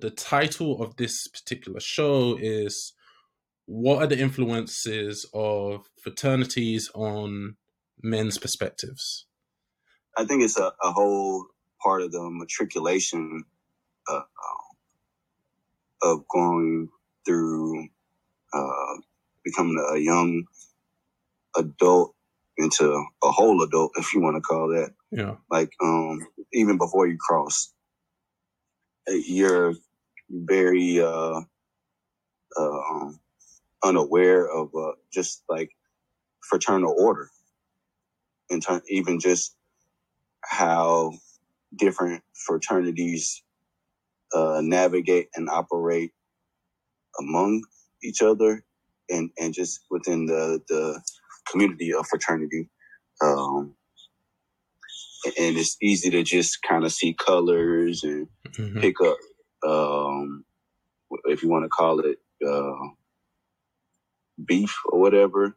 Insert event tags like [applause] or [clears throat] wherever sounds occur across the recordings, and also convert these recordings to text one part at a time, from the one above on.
the title of this particular show is what are the influences of fraternities on men's perspectives? I think it's a, a whole part of the matriculation uh, um, of going through uh, becoming a young adult into a whole adult, if you want to call that. Yeah. Like, um, even before you cross, you're very uh, uh, unaware of uh, just like fraternal order, in turn, even just how different fraternities uh, navigate and operate among each other, and and just within the the community of fraternity. Um, and it's easy to just kind of see colors and mm-hmm. pick up, um, if you want to call it, uh, beef or whatever.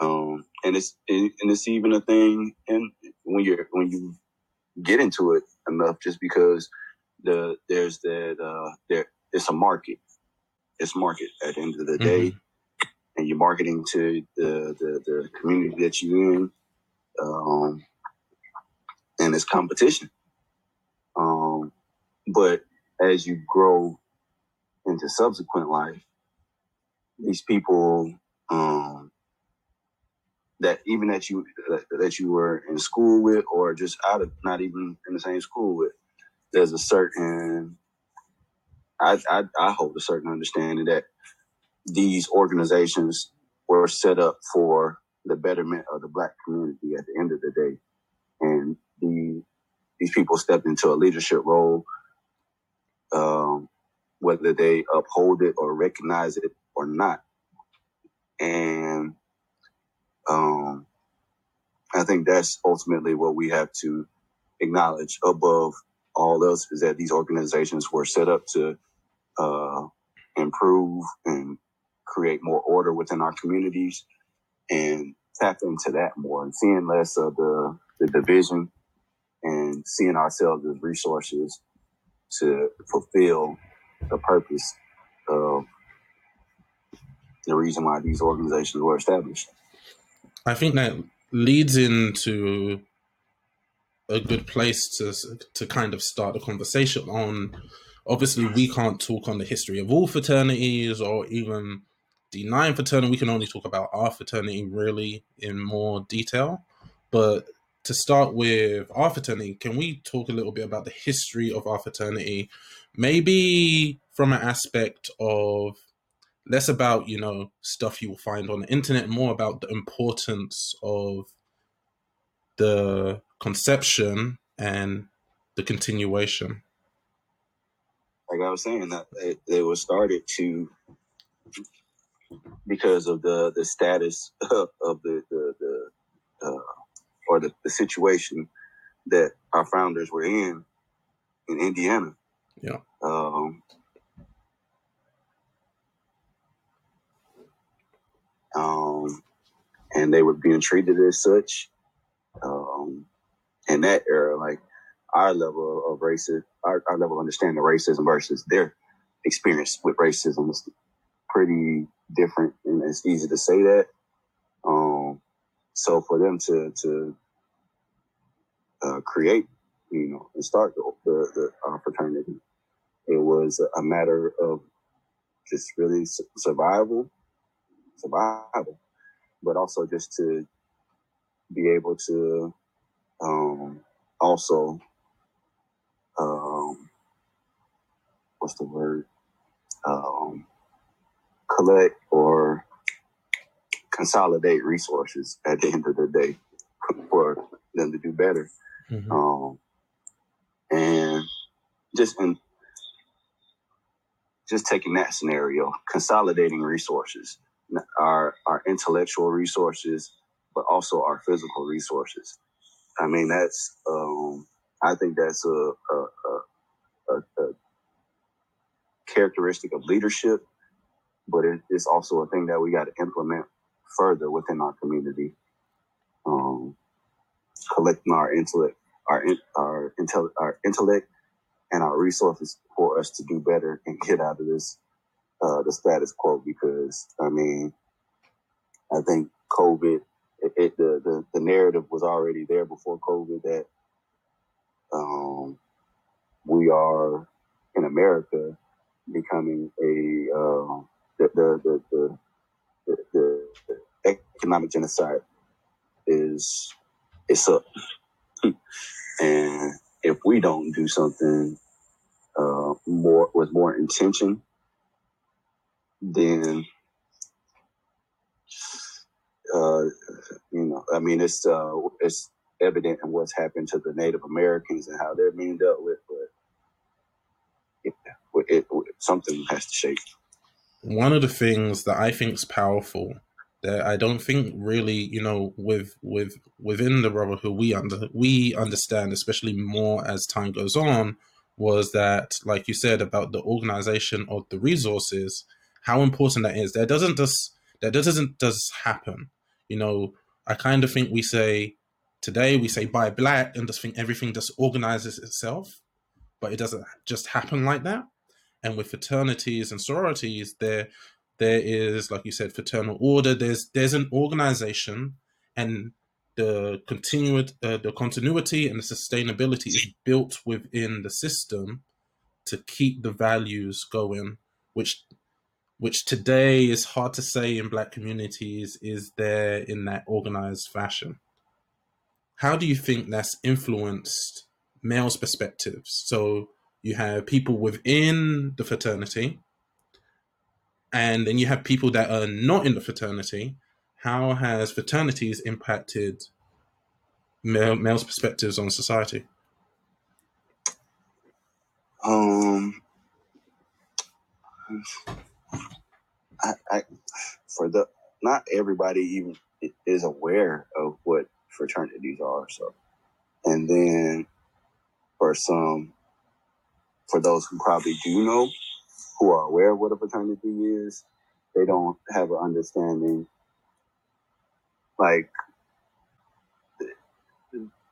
Um, and it's it, and it's even a thing, and when you're when you get into it enough, just because the there's that uh, there it's a market, it's market at the end of the mm-hmm. day, and you're marketing to the the, the community that you're in, um, and it's competition. Um, but as you grow into subsequent life, these people um, that even that you that you were in school with or just out of not even in the same school with there's a certain I, I, I hold a certain understanding that these organizations were set up for the betterment of the black community at the end of the day. And the these people stepped into a leadership role um, whether they uphold it or recognize it or not. And um, I think that's ultimately what we have to acknowledge above all else is that these organizations were set up to uh, improve and create more order within our communities and tap into that more and seeing less of the, the division and seeing ourselves as resources to fulfill the purpose of the reason why these organizations were established. I think that leads into a good place to to kind of start a conversation on. Obviously, we can't talk on the history of all fraternities or even the Divine Nine fraternity. We can only talk about our fraternity really in more detail. But to start with our fraternity, can we talk a little bit about the history of our fraternity? Maybe from an aspect of less about you know stuff you will find on the internet more about the importance of the conception and the continuation like i was saying that it, it was started to because of the the status [laughs] of, the the, the uh, or the, the situation that our founders were in in indiana yeah um, um, and they were being treated as such. Um, in that era, like our level of racism, our, our level of understanding of racism versus their experience with racism is pretty different, and it's easy to say that. Um, so for them to to uh, create, you know, and start the the, uh, fraternity, it was a matter of just really survival survival, but also just to be able to um, also um, what's the word? Um, collect or consolidate resources at the end of the day for them to do better. Mm-hmm. Um, and just in just taking that scenario, consolidating resources our our intellectual resources, but also our physical resources. I mean, that's um, I think that's a, a, a, a characteristic of leadership, but it, it's also a thing that we got to implement further within our community. Um, collecting our intellect, our our, intel, our intellect, and our resources for us to do better and get out of this uh, the status quo. Because I mean, I think COVID, it, it, the, the the narrative was already there before COVID that um, we are in America becoming a uh, the, the, the, the, the, the economic genocide is it's up. and if we don't do something uh, more with more intention, then uh, you know, I mean, it's uh, it's evident in what's happened to the Native Americans and how they're being dealt with, but it, it, it, something has to shake. One of the things that I think is powerful that I don't think really, you know, with with within the Brotherhood we under we understand, especially more as time goes on, was that, like you said, about the organization of the resources, how important that is. That doesn't just that doesn't just happen. You know, I kind of think we say today we say buy black and just think everything just organizes itself, but it doesn't just happen like that. And with fraternities and sororities, there there is, like you said, fraternal order. There's there's an organization, and the continued uh, the continuity and the sustainability is built within the system to keep the values going, which which today is hard to say in black communities is there in that organized fashion. How do you think that's influenced males' perspectives? So you have people within the fraternity and then you have people that are not in the fraternity. How has fraternities impacted male, males' perspectives on society? Um, I, I, for the not everybody even is aware of what fraternities are. So, and then for some, for those who probably do know, who are aware of what a fraternity is, they don't have an understanding like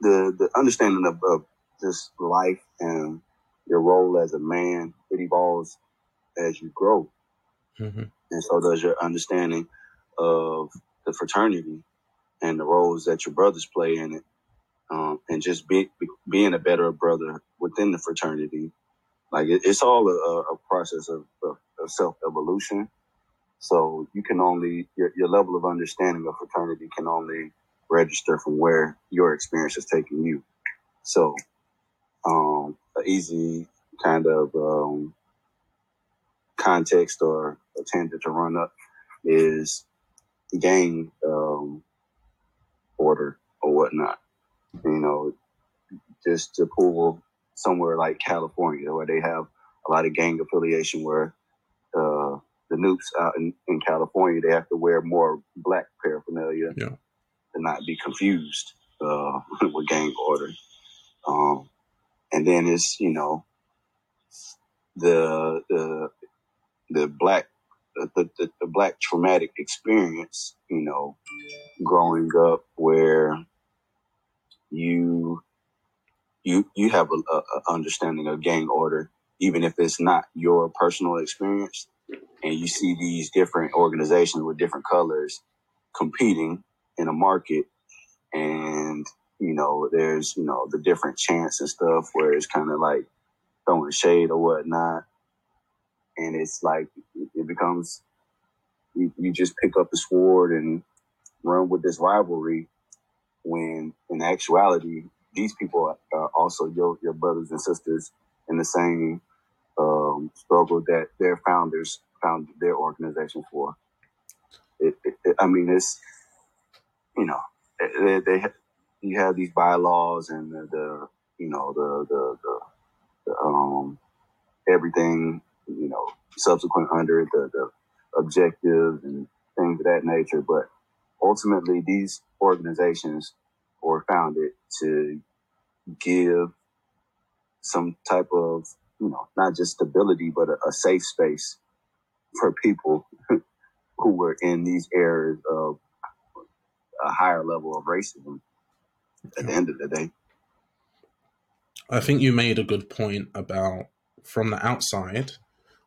the the understanding of, of just life and your role as a man it evolves as you grow mm-hmm. and so does your understanding of the fraternity and the roles that your brothers play in it um, and just be, be, being a better brother within the fraternity like it, it's all a, a process of, of, of self evolution. So you can only your, your level of understanding of fraternity can only register from where your experience is taking you. So, um, an easy kind of um, context or a tangent to run up is gang um, order or whatnot. You know, just to pull somewhere like California, where they have a lot of gang affiliation, where uh, the Nupes out in, in, California they have to wear more black paraphernalia yeah. to not be confused uh, [laughs] with gang order. Um, and then it's you know the the the black the, the, the black traumatic experience, you know, growing up where you you you have a, a, understanding of gang order, even if it's not your personal experience, and you see these different organizations with different colors competing in a market, and you know there's you know the different chants and stuff where it's kind of like throwing shade or whatnot, and it's like it becomes you, you just pick up the sword and run with this rivalry when in actuality these people are also your, your brothers and sisters in the same um, struggle that their founders founded their organization for. It, it, it, I mean, it's you know they, they you have these bylaws and the, the you know the the, the, the um everything you know subsequent under the the objectives and things of that nature, but ultimately these organizations were founded to give some type of, you know, not just stability, but a, a safe space for people [laughs] who were in these areas of a higher level of racism at the end of the day. I think you made a good point about from the outside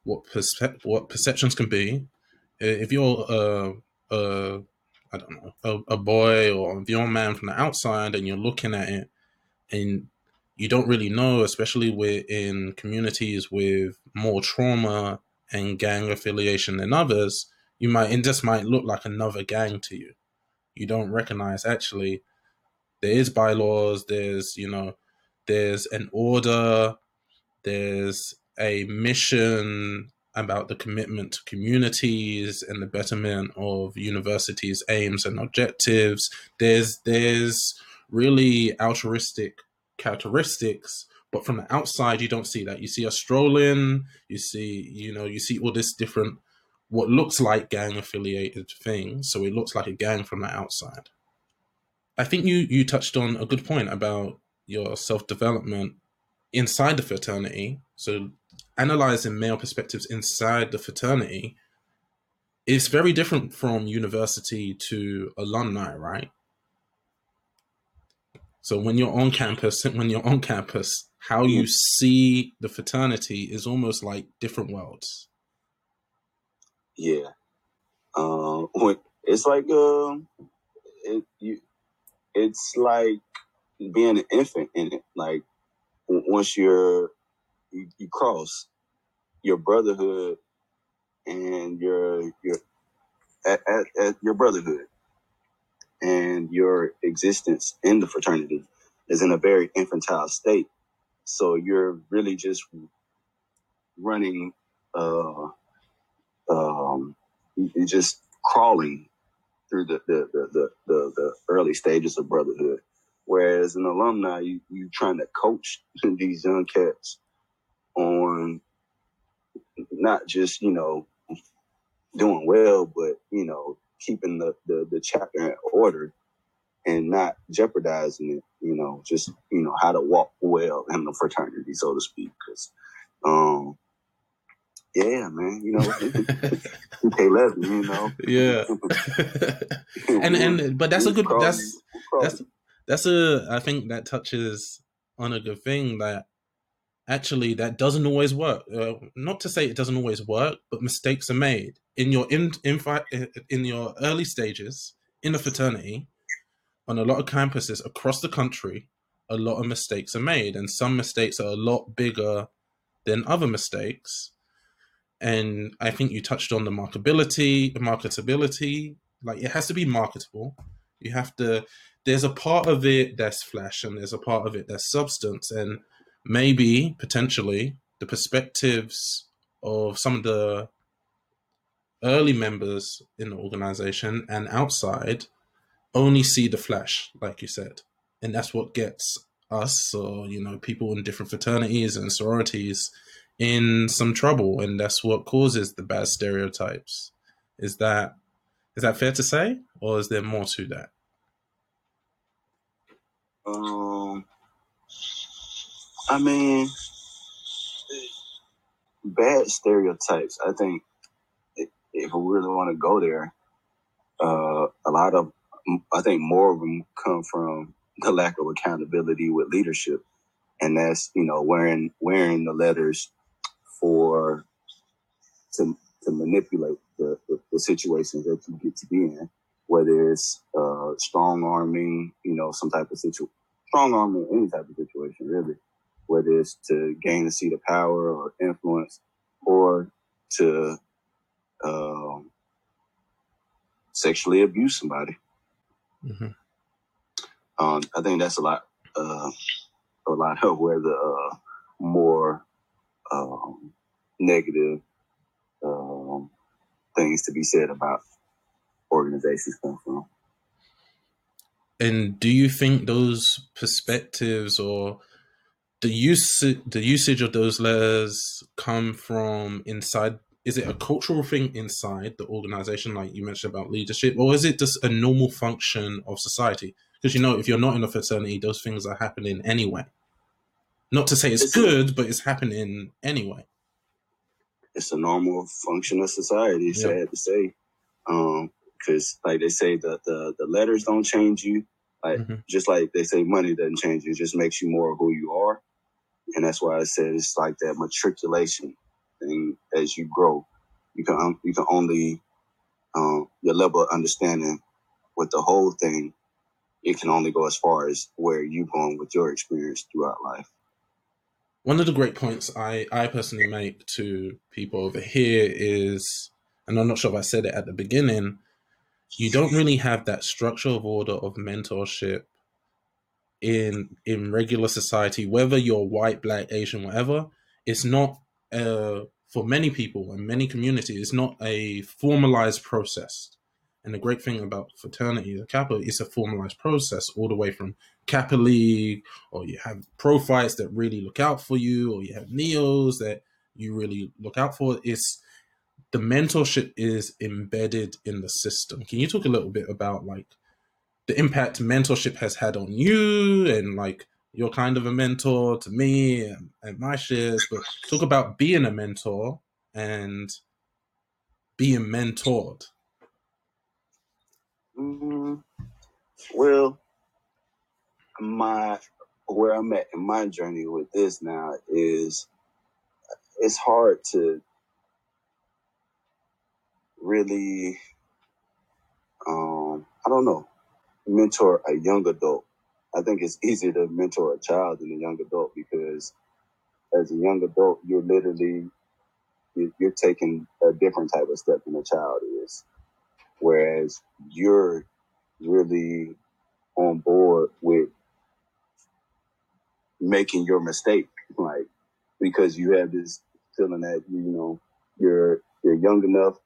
what perce- what perceptions can be. If you're a, a I don't know a, a boy or if you're man from the outside and you're looking at it and you don't really know, especially we're in communities with more trauma and gang affiliation than others, you might it just might look like another gang to you. You don't recognize actually there is bylaws, there's you know, there's an order, there's a mission about the commitment to communities and the betterment of universities' aims and objectives. There's there's really altruistic characteristics but from the outside you don't see that. You see a strolling you see you know you see all this different what looks like gang affiliated things. So it looks like a gang from the outside. I think you you touched on a good point about your self-development inside the fraternity. So analyzing male perspectives inside the fraternity is very different from university to alumni right so when you're on campus, [laughs] when you're on campus, how you see the fraternity is almost like different worlds. Yeah. Um, [laughs] it's like um, it, you, it's like being an infant in it. Like once you're you, you cross your brotherhood and your your at, at, at your brotherhood and your existence in the fraternity is in a very infantile state. So you're really just running, uh, um, you're just crawling through the, the, the, the, the, the early stages of brotherhood. Whereas an alumni, you, you trying to coach [laughs] these young cats on not just, you know, doing well, but, you know, keeping the, the, the chapter in order and not jeopardizing it, you know, just, you know, how to walk well in the fraternity, so to speak. Cause, um, yeah, man, you know, they [laughs] pay less, you know. Yeah. [laughs] and, and, but that's a good, that's, that's, that's a, I think that touches on a good thing that actually that doesn't always work. Uh, not to say it doesn't always work, but mistakes are made in your in, in in your early stages in a fraternity. On a lot of campuses across the country, a lot of mistakes are made, and some mistakes are a lot bigger than other mistakes. And I think you touched on the marketability, marketability. Like it has to be marketable. You have to. There's a part of it that's flesh, and there's a part of it that's substance, and maybe potentially the perspectives of some of the early members in the organization and outside only see the flash, like you said. And that's what gets us or, you know, people in different fraternities and sororities in some trouble. And that's what causes the bad stereotypes. Is that is that fair to say? Or is there more to that? Um I mean, bad stereotypes. I think if we really want to go there, uh, a lot of, I think more of them come from the lack of accountability with leadership, and that's you know wearing wearing the letters for to to manipulate the, the, the situations that you get to be in, whether it's uh, strong arming, you know, some type of situation, strong arming any type of situation, really whether it's to gain a seat of power or influence or to um, sexually abuse somebody. Mm-hmm. Um, I think that's a lot, uh, a lot of where the uh, more um, negative um, things to be said about organizations come from. And do you think those perspectives or the use the usage of those letters come from inside is it a cultural thing inside the organization like you mentioned about leadership or is it just a normal function of society? Because you know if you're not in a fraternity those things are happening anyway. Not to say it's, it's good a, but it's happening anyway. It's a normal function of society yeah. sad to say. Um because like they say the, the the letters don't change you. Like mm-hmm. just like they say money doesn't change you it just makes you more who you are and that's why I said it's like that matriculation thing as you grow. You can you can only um, your level of understanding with the whole thing. It can only go as far as where you going with your experience throughout life. One of the great points I, I personally make to people over here is, and I'm not sure if I said it at the beginning, you don't really have that structure of order of mentorship in in regular society, whether you're white, black, Asian, whatever. It's not uh, for many people and many communities. It's not a formalized process. And the great thing about fraternity and Kappa is a formalized process all the way from Kappa League, or you have prophytes that really look out for you, or you have Neos that you really look out for. It's the mentorship is embedded in the system. Can you talk a little bit about like the impact mentorship has had on you and like you're kind of a mentor to me and, and my shares, but talk about being a mentor and being mentored. Mm, well, my where I'm at in my journey with this now is it's hard to really um I don't know mentor a young adult. I think it's easier to mentor a child than a young adult because as a young adult, you're literally you're taking a different type of step than a child is, whereas you're really on board with making your mistake, like because you have this feeling that you know you're you're young enough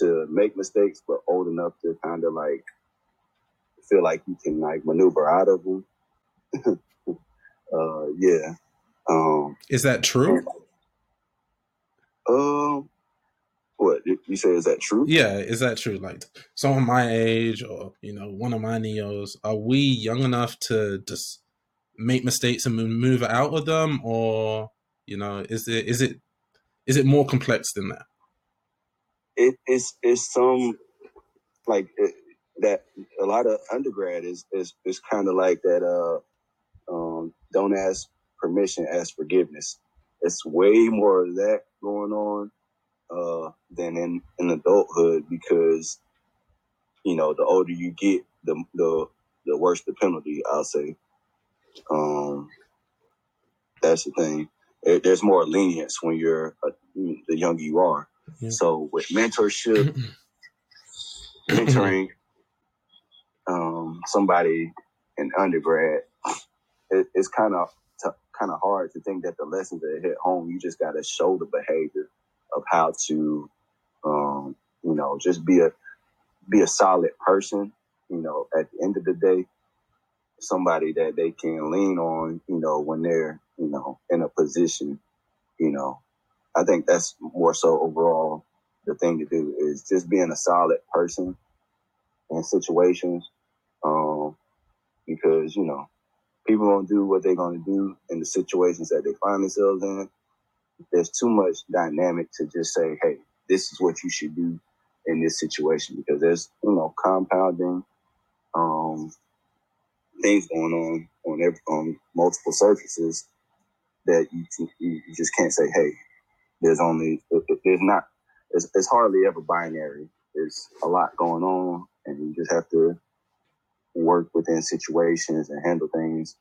to make mistakes, but old enough to kind of like feel like you can like maneuver out of them. [laughs] uh, yeah. Um, is that true? Um, what you say? Is that true? Yeah, is that true? Like someone my age, or you know, one of my neos, are we young enough to just make mistakes and move out of them, or you know, is it is it is it more complex than that? It is. It's some like it, that a lot of undergrad is is is kind of like that. Uh, um, don't ask permission, ask forgiveness. It's way more of that going on uh, than in in adulthood because you know the older you get, the the the worse the penalty. I'll say. Um, that's the thing. There's more lenience when you're a, the younger you are. Yeah. So with mentorship, [clears throat] mentoring somebody in undergrad, it, it's kind of t- kind of hard to think that the lessons that hit home, you just got to show the behavior of how to, um, you know, just be a be a solid person. You know, at the end of the day, somebody that they can lean on. You know, when they're you know in a position. You know, I think that's more so overall the thing to do is just being a solid person in situations because you know people gonna do what they're gonna do in the situations that they find themselves in. There's too much dynamic to just say, "Hey, this is what you should do in this situation," because there's you know compounding um, things going on on every, on multiple surfaces that you you just can't say, "Hey, there's only there's not it's, it's hardly ever binary. There's a lot going on, and you just have to work within situations and handle things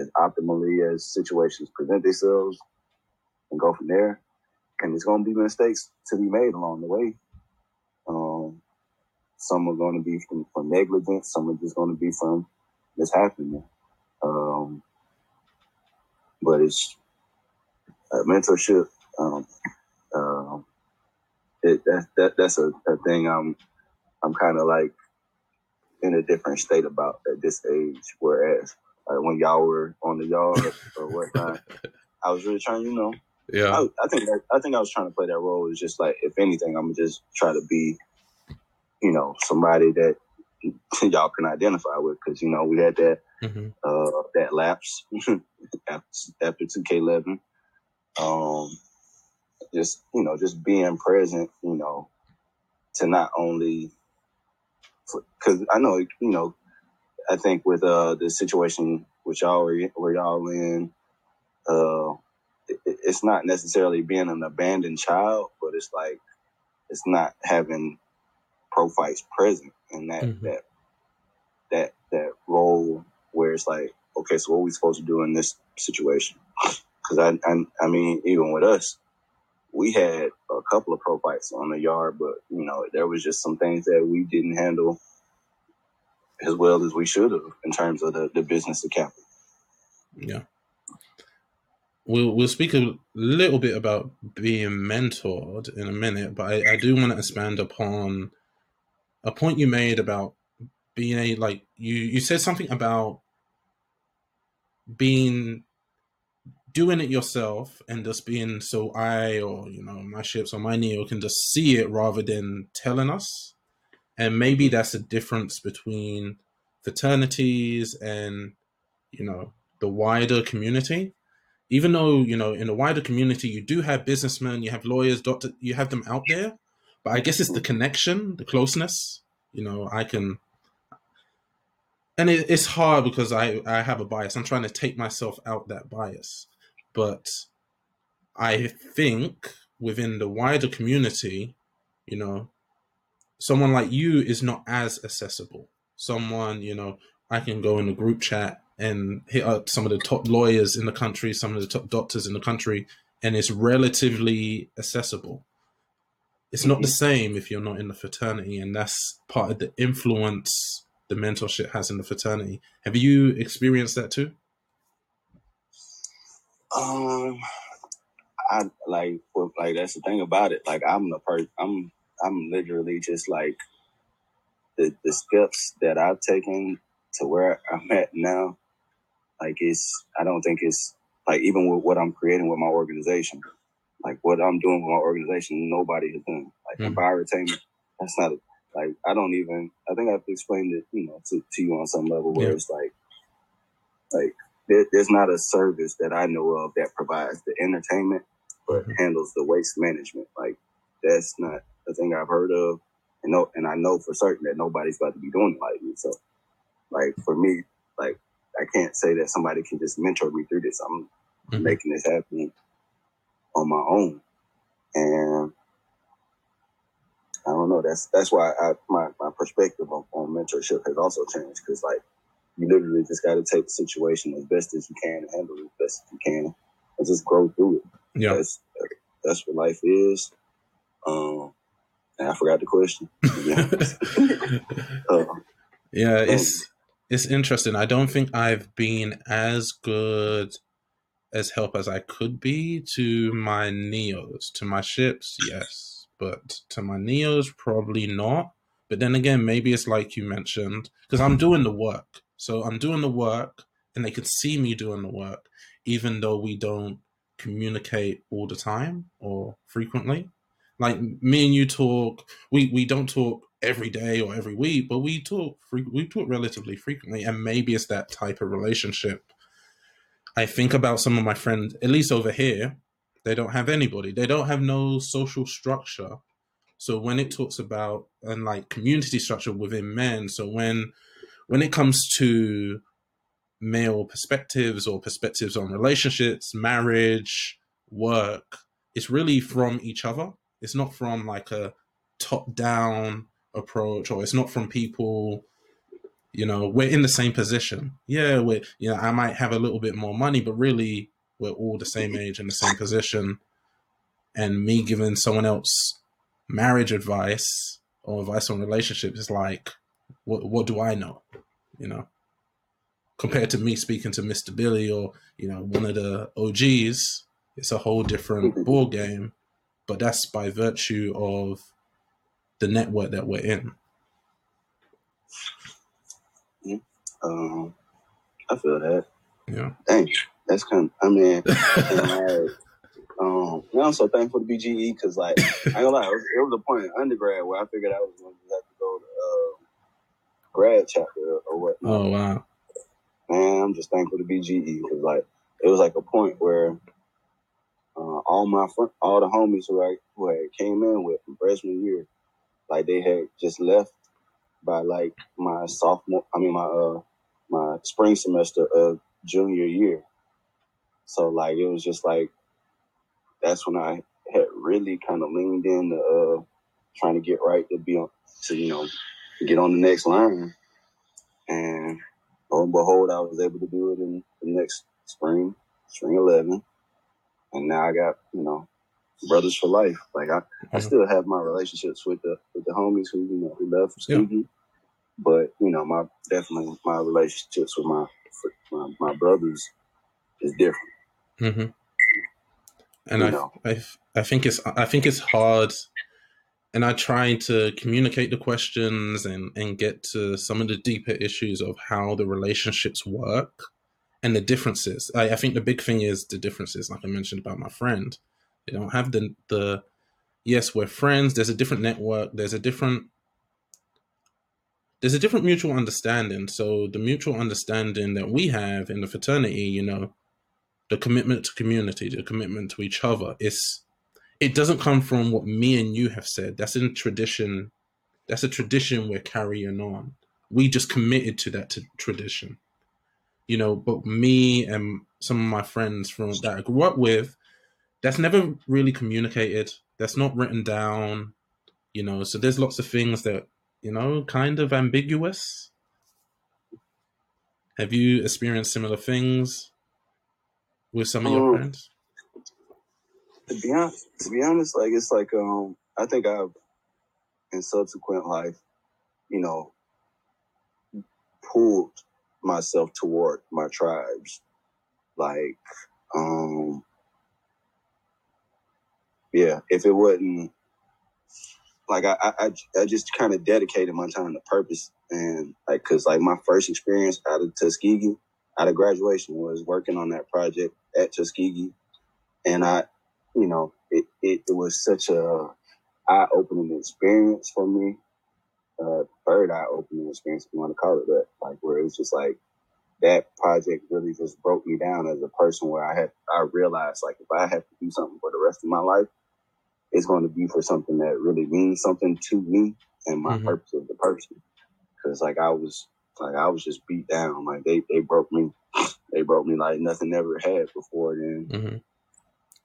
as optimally as situations present themselves and go from there. And there's going to be mistakes to be made along the way. Um, some are going to be from, from negligence. Some are just going to be from mishappening. Um, but it's uh, mentorship. Um, uh, it, that, that that's a, a thing I'm I'm kind of like in a different state about at this age. Whereas like when y'all were on the yard or whatnot, I was really trying, you know. Yeah. I, I think I think I was trying to play that role. It's just like if anything, I'm just try to be, you know, somebody that [laughs] y'all can identify with because you know we had that mm-hmm. uh, that lapse [laughs] after two K eleven. Um, just you know, just being present, you know, to not only because I know you know, I think with uh the situation which y'all were, where y'all in, uh, it, it's not necessarily being an abandoned child, but it's like it's not having prophytes present in that mm-hmm. that that that role where it's like, okay, so what are we supposed to do in this situation? Because I, I I mean, even with us, we had a couple of prophytes on the yard, but you know, there was just some things that we didn't handle as well as we should have in terms of the, the business of capital. Yeah. We'll we'll speak a little bit about being mentored in a minute, but I, I do want to expand upon a point you made about being a like you you said something about being doing it yourself and just being so I or you know my ships or my Neo can just see it rather than telling us. And maybe mm. that's a difference between fraternities and you know the wider community. Even though you know in the wider community you do have businessmen, you have lawyers, doctor, you have them out there, but I guess it's the mm. connection, the closeness. You know, I can and it, it's hard because I I have a bias. I'm trying to take myself out that bias, but I think within the wider community, you know, someone like you is not as accessible. Someone you know, I can go in a group chat and hit up some of the top lawyers in the country, some of the top doctors in the country, and it's relatively accessible. It's not the mm-hmm. same if you're not in the fraternity, and that's part of the influence the mentorship has in the fraternity. Have you experienced that too? Um, I like well, like that's the thing about it. Like I'm the person. I'm I'm literally just like the the steps that I've taken to where I'm at now. Like it's I don't think it's like even with what I'm creating with my organization, like what I'm doing with my organization, nobody has done. Like mm. Environtainment, that's not a, like I don't even. I think I've explained it, you know, to, to you on some level where yeah. it's like, like there, there's not a service that I know of that provides the entertainment but mm-hmm. handles the waste management. Like that's not a thing I've heard of, and no, and I know for certain that nobody's about to be doing it like me. So, like for me, like I can't say that somebody can just mentor me through this. I'm mm-hmm. making this happen on my own, and I don't know. That's that's why I, my my perspective on, on mentorship has also changed because like you literally just got to take the situation as best as you can and handle it as best as you can and just grow through it. Yeah, that's that's what life is. Um, and I forgot the question. [laughs] [laughs] uh, yeah, it's it's interesting. I don't think I've been as good as help as I could be to my neos, to my ships. Yes but to my Neos, probably not. But then again, maybe it's like you mentioned, because I'm doing the work. So I'm doing the work and they can see me doing the work, even though we don't communicate all the time or frequently. Like me and you talk, we, we don't talk every day or every week, but we talk we talk relatively frequently, and maybe it's that type of relationship. I think about some of my friends, at least over here, they don't have anybody. They don't have no social structure. So when it talks about and like community structure within men, so when when it comes to male perspectives or perspectives on relationships, marriage, work, it's really from each other. It's not from like a top down approach or it's not from people you know we're in the same position yeah we you know i might have a little bit more money but really we're all the same age in the same position, and me giving someone else marriage advice or advice on relationships is like, what what do I know? You know, compared to me speaking to Mr. Billy or you know one of the OGs, it's a whole different ball game. But that's by virtue of the network that we're in. Um, I feel that. Yeah. Thanks that's kind. Of, I mean, [laughs] and, um, and I'm so thankful to BGE because, like, I ain't gonna lie, it was, it was, a point in undergrad where I figured I was going to have to go to grad chapter or whatnot. Oh wow! Man, I'm just thankful to BGE because, like, it was like a point where uh, all my fr- all the homies who I who I came in with from freshman year, like they had just left by like my sophomore. I mean my uh my spring semester of junior year. So like it was just like that's when I had really kind of leaned in uh, trying to get right to be on to you know get on the next line, and lo and behold, I was able to do it in the next spring, spring eleven, and now I got you know brothers for life. Like I, I still have my relationships with the with the homies who you know who love Tuskegee, yeah. but you know my definitely my relationships with my my, my brothers is different. Mm-hmm. And I, I, I think it's I think it's hard, and I try to communicate the questions and and get to some of the deeper issues of how the relationships work and the differences. I, I think the big thing is the differences, like I mentioned about my friend. They don't have the the yes, we're friends. There's a different network. There's a different there's a different mutual understanding. So the mutual understanding that we have in the fraternity, you know, the commitment to community, the commitment to each other, is it doesn't come from what me and you have said. That's in tradition. That's a tradition we're carrying on. We just committed to that to tradition, you know. But me and some of my friends from that I grew up with, that's never really communicated. That's not written down, you know. So there's lots of things that you know, kind of ambiguous. Have you experienced similar things with some of your um, friends? To be honest, to be honest, like it's like um, I think I've in subsequent life, you know, pulled myself toward my tribes, like um yeah, if it wasn't like I I, I just kind of dedicated my time to purpose and like because like my first experience out of Tuskegee, out of graduation, was working on that project at Tuskegee, and I, you know, it it, it was such a eye opening experience for me, uh, third eye opening experience, if you want to call it that, like where it was just like that project really just broke me down as a person where I had I realized like if I have to do something for the rest of my life, it's going to be for something that really means something to me and my mm-hmm. purpose of the person. Cause like I was like I was just beat down. Like they they broke me, they broke me like nothing ever had before then. Mm-hmm.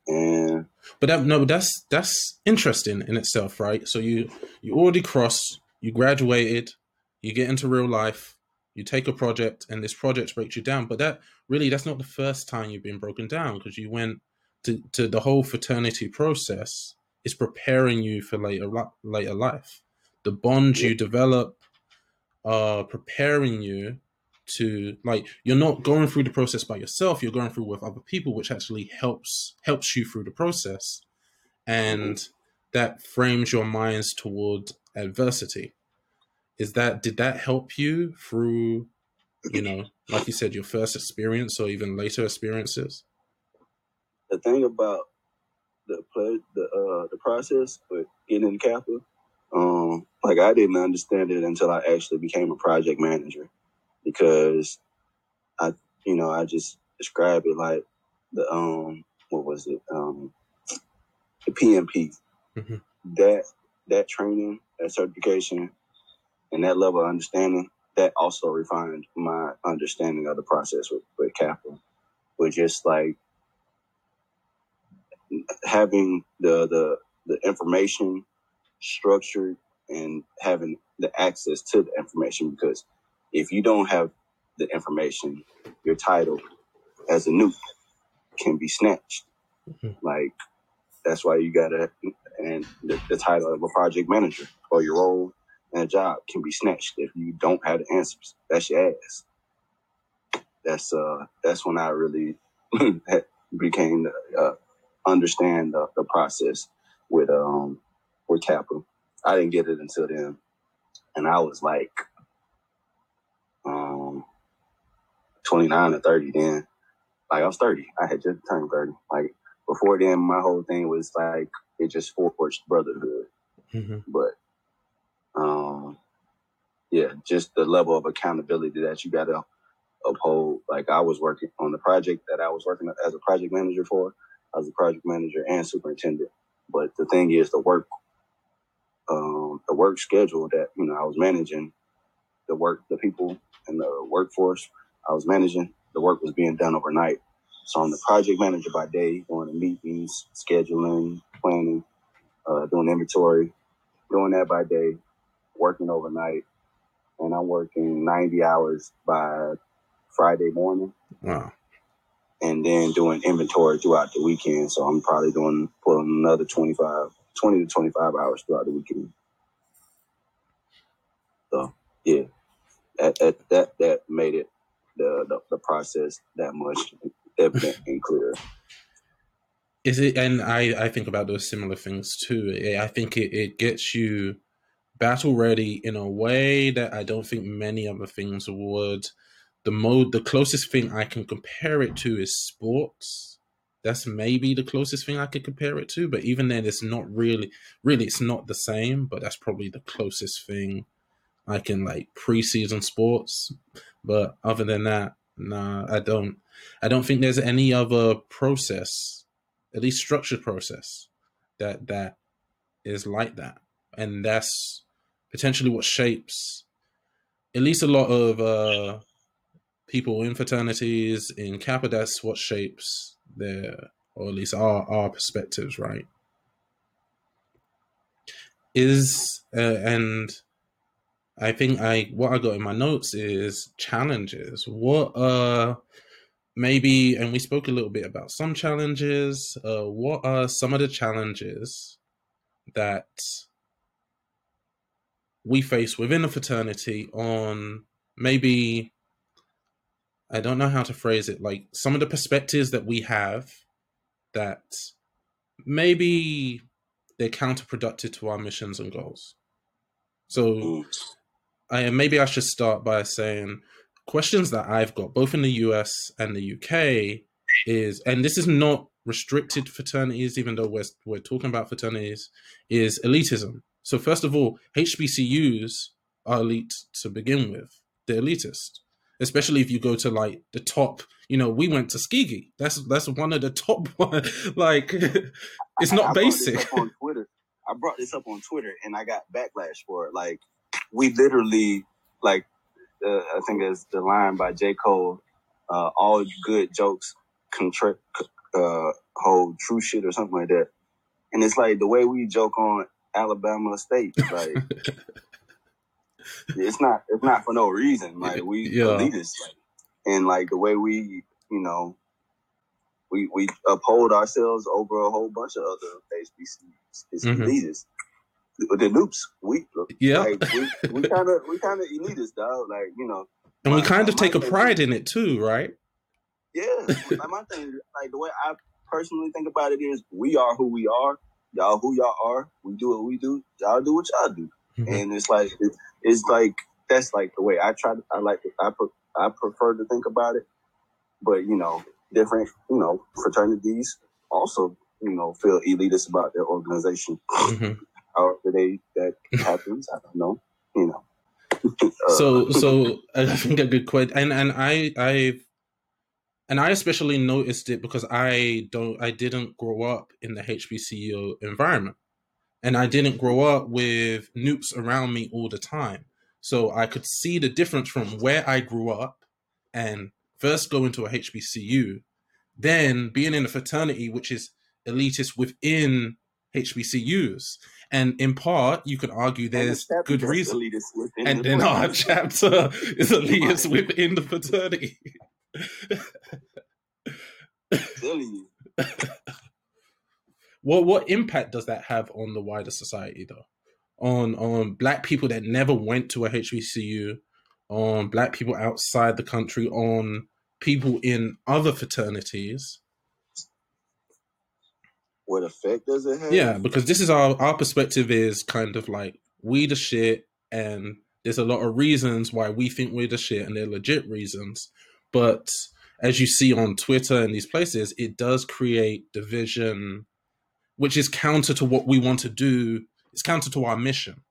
And but that no, that's that's interesting in itself, right? So you you already cross, you graduated, you get into real life, you take a project, and this project breaks you down. But that really that's not the first time you've been broken down because you went to to the whole fraternity process is preparing you for later later life. The bonds you develop are preparing you to like you're not going through the process by yourself you're going through with other people which actually helps helps you through the process and that frames your minds toward adversity is that did that help you through you know like you said your first experience or even later experiences the thing about the the uh the process with getting in Kappa. Um, like I didn't understand it until I actually became a project manager because I, you know, I just describe it like the um, what was it? Um, the PMP. Mm-hmm. That that training, that certification, and that level of understanding that also refined my understanding of the process with, with Kappa. With just like having the the the information structured and having the access to the information because if you don't have the information, your title as a Nupe can be snatched. Mm-hmm. Like that's why you gotta and the, the, title of a project manager or your role in a job can be snatched if you don't have the answers. That's your ass. That's uh that's when I really [laughs] became uh, understand the, the process with um with Kappa. I didn't get it until then, and I was like um 29 or 30 then. Like I was 30. I had just turned 30. Like before then, my whole thing was like it just forged brotherhood. Mm-hmm. But um yeah, just the level of accountability that you got to uphold. Like I was working on the project that I was working as a project manager for as a project manager and superintendent. But the thing is, the work, um, the work schedule that you know I was managing, the work, the people and the workforce I was managing, the work was being done overnight. So I'm the project manager by day, going to meetings, scheduling, planning, uh, doing inventory, doing that by day, working overnight, and I'm working 90 hours by Friday morning. Wow. And then doing inventory throughout the weekend. So I'm probably doing pulling another 25, 20 to 25 hours throughout the weekend. So yeah, that that that, that made it the, the the process that much evident and clear. Is it? And I I think about those similar things too. I think it it gets you battle ready in a way that I don't think many other things would. The mode, the closest thing I can compare it to is sports. That's maybe the closest thing I could compare it to, but even then, it's not really, really, it's not the same. But that's probably the closest thing I can like preseason sports. But other than that, nah, I don't. I don't think there's any other process, at least structured process, that that is like that, and that's potentially what shapes at least a lot of uh, people in fraternities in Kappa. That's what shapes their, or at least our our perspectives, right? Is uh, and I think I what I got in my notes is challenges. What uh maybe and we spoke a little bit about some challenges. Uh what are some of the challenges that we face within a fraternity on maybe I don't know how to phrase it, like some of the perspectives that we have that maybe they're counterproductive to our missions and goals. So. I maybe I should start by saying questions that I've got both in the US and the UK is and this is not restricted fraternities even though we're we're talking about fraternities is elitism. So first of all, HBCUs are elite to begin with. They're elitist. Especially if you go to like the top, you know, we went to Skegee. That's that's one of the top [laughs] one. like it's not I, I basic. on Twitter. I brought this up on Twitter and I got backlash for it. Like we literally like uh, I think it's the line by J. Cole, uh, all good jokes contra- uh, hold true shit or something like that. And it's like the way we joke on Alabama State, [laughs] like it's not it's not for no reason. Like we yeah. elitists, like, and like the way we, you know, we we uphold ourselves over a whole bunch of other HBCUs. It's mm-hmm. elitist the Nupes, we yeah, like, we kind of we kind of elitist, dog. Like you know, and my, we kind of take a pride in it too, right? Yeah, like my thing, like the way I personally think about it is, we are who we are. Y'all who y'all are. We do what we do. Y'all do what y'all do. Mm-hmm. And it's like it, it's like that's like the way I try. To, I like I pre, I prefer to think about it. But you know, different you know fraternities also you know feel elitist about their organization. Mm-hmm however they that happens. I don't know. You know. [laughs] so so I think a good question, and and I I and I especially noticed it because I don't I didn't grow up in the HBCU environment, and I didn't grow up with Nupes around me all the time, so I could see the difference from where I grew up and first going to a HBCU, then being in a fraternity which is elitist within HBCUs. And in part, you could argue there's good reason. And then our chapter is [laughs] elitist within the fraternity. [laughs] what what impact does that have on the wider society though? On on black people that never went to a HBCU, on black people outside the country, on people in other fraternities what effect does it have? Yeah, because this is our our perspective is kind of like we the shit, and there's a lot of reasons why we think we're the shit, and they're legit reasons. But as you see on Twitter and these places, it does create division, which is counter to what we want to do. It's counter to our mission.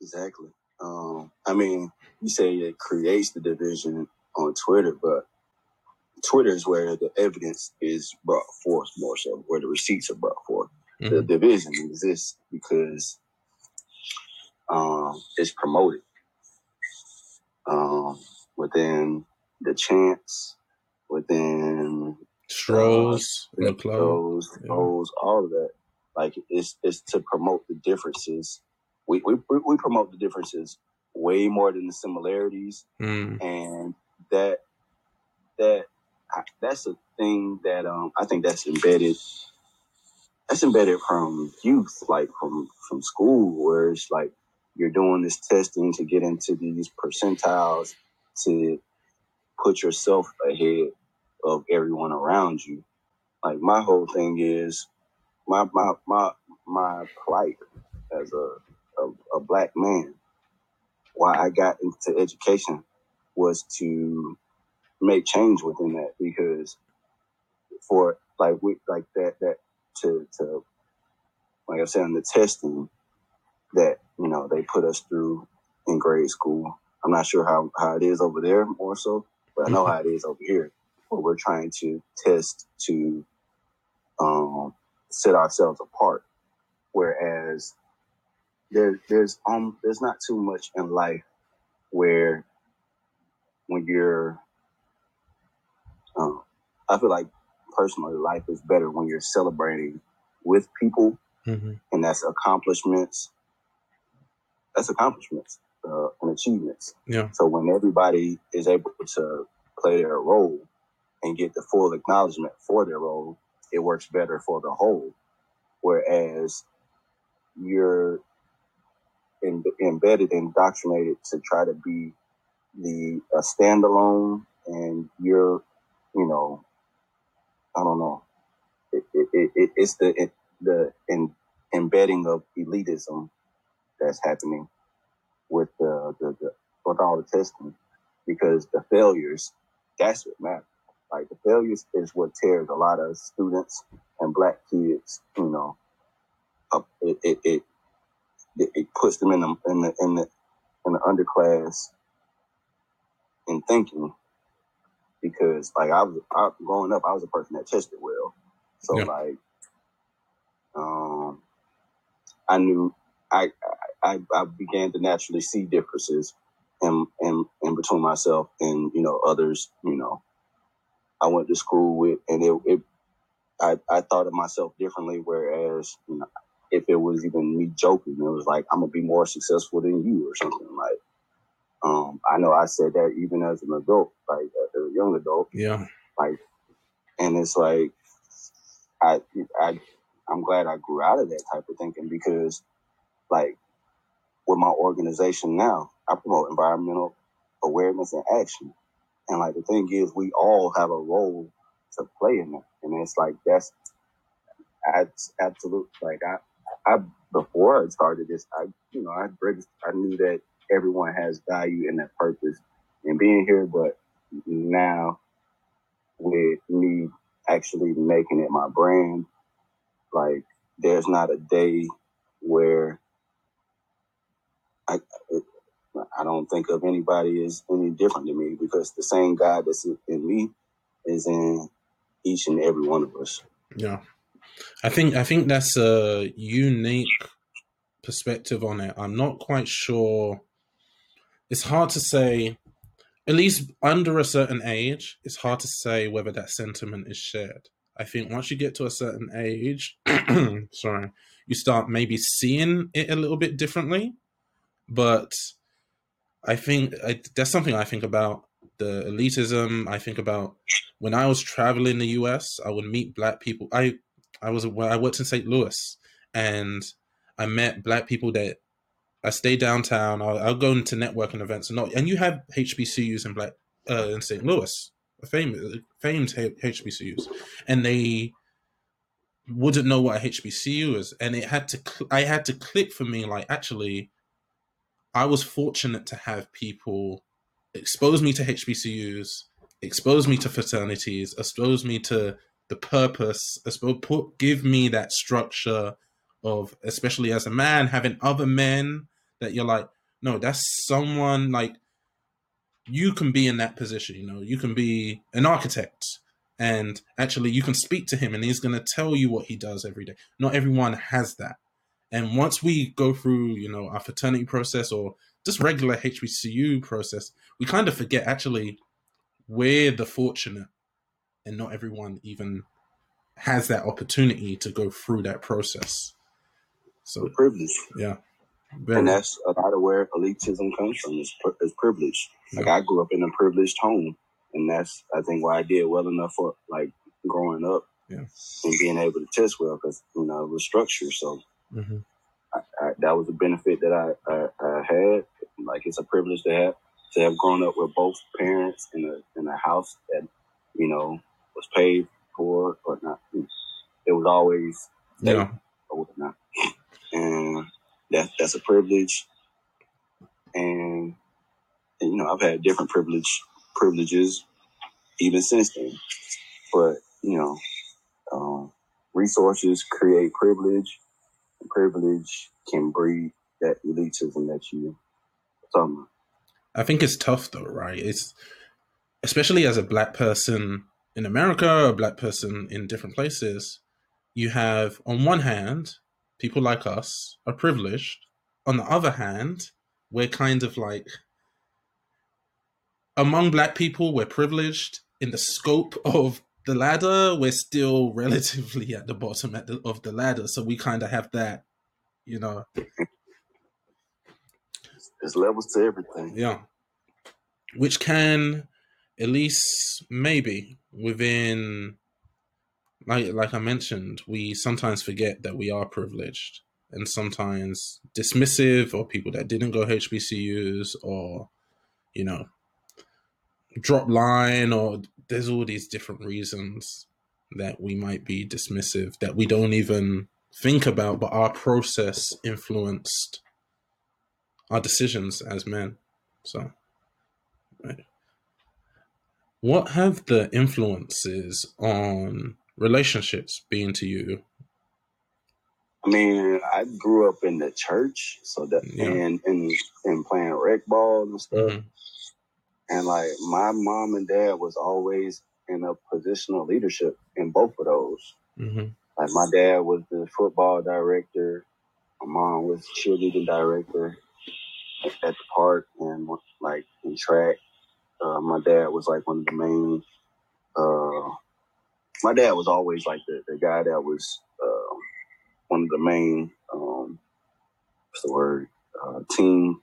Exactly. Um, I mean, you say it creates the division on Twitter, but Twitter is where the evidence is brought forth more so, where the receipts are brought forth. Mm-hmm. The division exists because um, it's promoted um, within the chants, within strolls, uh, strolls, yeah. all of that. Like it's it's to promote the differences. We we we promote the differences way more than the similarities, mm. and that that that's a thing that um I think that's embedded. That's embedded from youth, like from from school, where it's like you're doing this testing to get into these percentiles to put yourself ahead of everyone around you. Like my whole thing is my my my my plight as a a, a black man. Why I got into education was to make change within that because for like we like that that to to like I said in the testing that you know they put us through in grade school. I'm not sure how, how it is over there more so, but I know how it is over here. Where we're trying to test to um, set ourselves apart. Whereas there there's um there's not too much in life where when you're um, I feel like personally life is better when you're celebrating with people mm-hmm. and that's accomplishments. That's accomplishments uh, and achievements. Yeah. So when everybody is able to play their role and get the full acknowledgement for their role it works better for the whole. Whereas you're in, embedded indoctrinated to try to be the a standalone and you're you know i don't know. It, it, it, it's the it, the in, embedding of elitism that's happening with the, the, the with all the testing because the failures that's what matters. Like the failures is what tears a lot of students and black kids you know up it, it, it it, it puts them in the in the in the in the underclass in thinking because like I was I, growing up, I was a person that tested well, so yeah. like um, I knew I, I I began to naturally see differences in in in between myself and you know others. You know, I went to school with, and it, it I I thought of myself differently, whereas you know if it was even me joking. It was like, I'm gonna be more successful than you or something like. Um, I know I said that even as an adult, like as a young adult. Yeah. Like, and it's like, I, I, I'm glad I grew out of that type of thinking because, like, with my organization now, I promote environmental awareness and action. And like the thing is, we all have a role to play in that. And it's like that's, that's absolute. Like I, I before I started this, I you know I I knew that everyone has value and that purpose and being here, but now with me actually making it my brand, like there's not a day where I I don't think of anybody as any different than me because the same God that's in me is in each and every one of us. Yeah. I think I think that's a unique perspective on it. I'm not quite sure. It's hard to say. At least under a certain age, it's hard to say whether that sentiment is shared. I think once you get to a certain age, [clears throat] sorry, you start maybe seeing it a little bit differently. But I think I, that's something I think about the elitism. I think about when I was traveling the US, I would meet black people. I I was I worked in St. Louis, and I met black people that I stay downtown. I'll, I'll go into networking events and not. And you have HBCUs in black uh, in St. Louis, famed famed HBCUs, and they wouldn't know what a HBCU is, and it had to. Cl- I had to click for me like actually, I was fortunate to have people expose me to HBCUs, expose me to fraternities, expose me to the purpose, put give me that structure of, especially as a man, having other men that you're like, no, that's someone like you can be in that position. You know, you can be an architect, and actually you can speak to him, and he's going to tell you what he does every day. Not everyone has that, and once we go through, you know, our fraternity process or just regular HBCU process, we kind of forget actually we're the fortunate and not everyone even has that opportunity to go through that process. So privilege, yeah, Very. and that's a lot of where elitism comes from is, is privilege. Yeah. Like I grew up in a privileged home, and that's I think why I did well enough for like growing up yeah. and being able to test well because you know it was structured. So mm-hmm. I, I, that was a benefit that I, I, I, had. Like it's a privilege to have to have grown up with both parents in a in a house that you know was paid for or not. It was always yeah or whatnot, and that that's a privilege. And, and you know I've had different privilege privileges even since then, but you know um, resources create privilege, and privilege can breed that elitism that you talking about. I think it's tough though, right? It's especially as a black person in America, a black person in different places. You have, on one hand, people like us are privileged. On the other hand, we're kind of like among black people, we're privileged in the scope of the ladder, we're still [laughs] relatively at the bottom at the, of the ladder. So we kind of have that, you know. There's levels to everything. Yeah. Which can, at least maybe within, like like I mentioned, we sometimes forget that we are privileged and sometimes dismissive or people that didn't go HBCUs or, you know, drop line or there's all these different reasons that we might be dismissive that we don't even think about but our process influenced our decisions as men so right. what have the influences on relationships being to you I mean, I grew up in the church, so that yeah. and and and playing rec ball and stuff. Mm-hmm. And like my mom and dad was always in a position of leadership in both of those. Mm-hmm. Like my dad was the football director, my mom was cheerleading director at the park and like in track. Uh, my dad was like one of the main. Uh, my dad was always like the, the guy that was uh, one of the main. Um, what's the word? Uh, team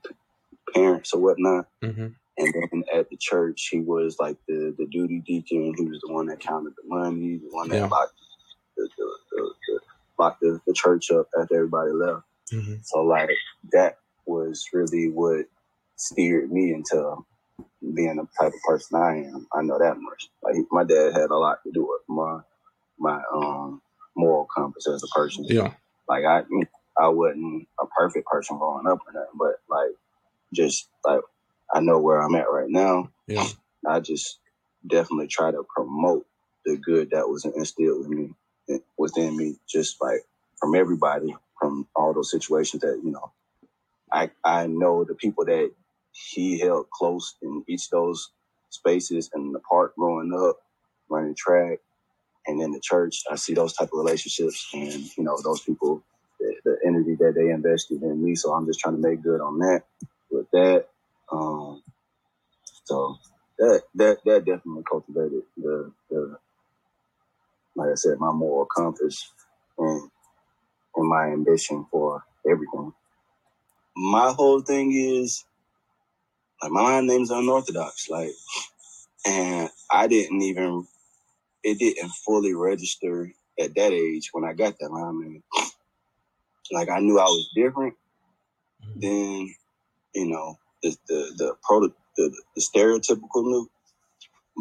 parents or whatnot. Mm-hmm. And then at the church, he was like the, the duty deacon. He was the one that counted the money, the one that yeah. locked, the, the, the, the locked the, the, church up after everybody left. Mm-hmm. So, like, that was really what steered me into being the type of person I am. I know that much. Like, my dad had a lot to do with my my um moral compass as a person. Yeah. Like, I I wasn't a perfect person growing up or nothing, but like, just like I know where I'm at right now. Yeah. I just definitely try to promote the good that was instilled in me, within me, just like from everybody, from all those situations that, you know, I, I know the people that he held close in each of those spaces in the park growing up, running track, and in the church. I see those type of relationships and, you know, those people, the, the energy that they invested in me. So I'm just trying to make good on that with that. Um, so that that that definitely cultivated the the like I said, my moral compass and and my ambition for everything. My whole thing is like my name's unorthodox, like, and I didn't even it didn't fully register at that age when I got that line name. Like I knew I was different mm-hmm. than you know the the the, pro, the, the stereotypical Nupe,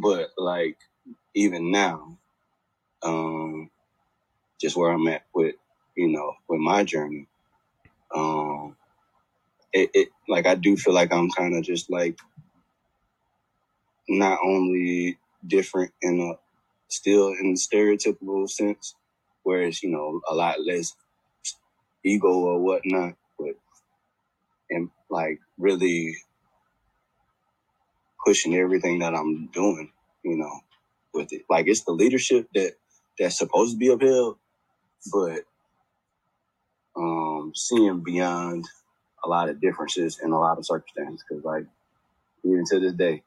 but like even now, um, just where I'm at with you know with my journey, um, it, it like I do feel like I'm kind of just like not only different in a still in the stereotypical sense, whereas you know a lot less ego or whatnot, but and like really pushing everything that I'm doing, you know, with it. Like it's the leadership that that's supposed to be upheld, but um seeing beyond a lot of differences in a lot of circumstances. Because like even to this day,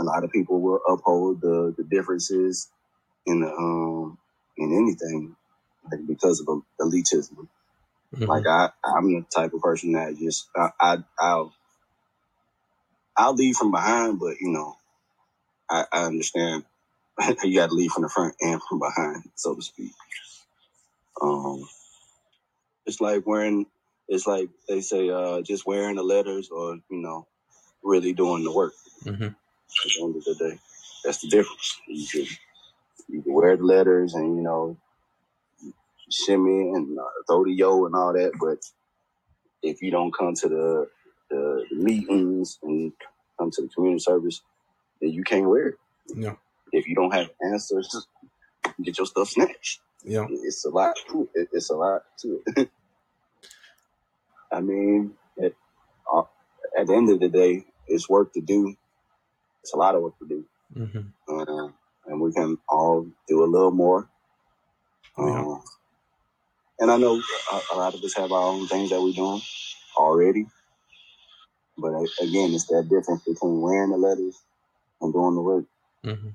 a lot of people will uphold the, the differences in the, um in anything like because of elitism. Mm-hmm. Like I, I'm the type of person that just I, I I'll I'll lead from behind, but you know, I, I understand [laughs] you got to lead from the front and from behind, so to speak. Um, it's like wearing. It's like they say, uh, just wearing the letters, or you know, really doing the work. Mm-hmm. At the end of the day, that's the difference. You can you can wear the letters, and you know, shimmy and uh, throw the yo and all that, but if you don't come to the, the, the meetings and come to the community service, then you can't wear it. Yeah. If you don't have answers, get your stuff snatched. Yeah. It's a lot. It's a lot to it. [laughs] I mean, at, uh, at the end of the day, it's work to do. It's a lot of work to do. Mm-hmm. Uh, and we can all do a little more. Yeah. Uh, and I know a, a, lot of us have our own things that we're doing already. But again, it's that difference between wearing the letters and doing the work. Mm-hmm.